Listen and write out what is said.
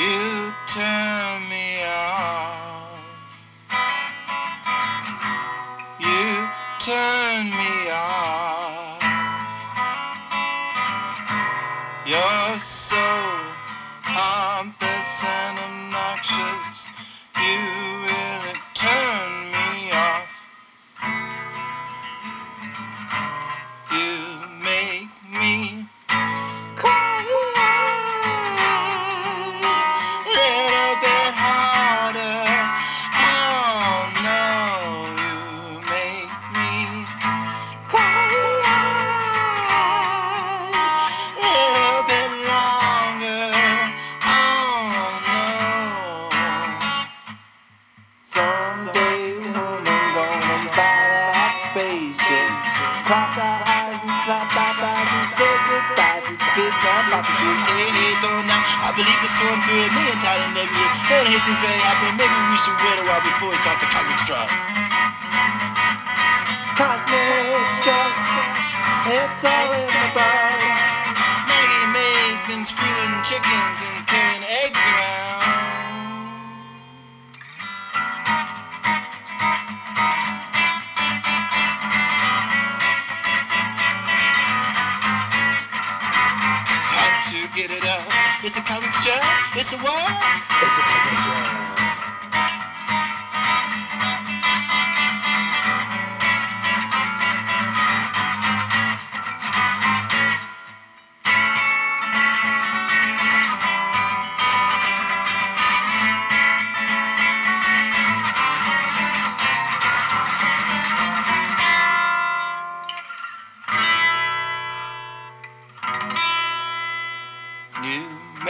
You turn me off. You turn me off. You're so pompous spaceship. Cross our eyes and slap our thighs and say goodbye to the big man Papa say, hey, hey, though now. I believe it's soaring through a million tiny nebulas. Lord Hastings very happy. Maybe we should wait a while before we start the cosmic strut. Cosmic strut. It's all in the bud. Maggie May's been screwing chickens and get it up. It's a show. It's a what? It's a cosmic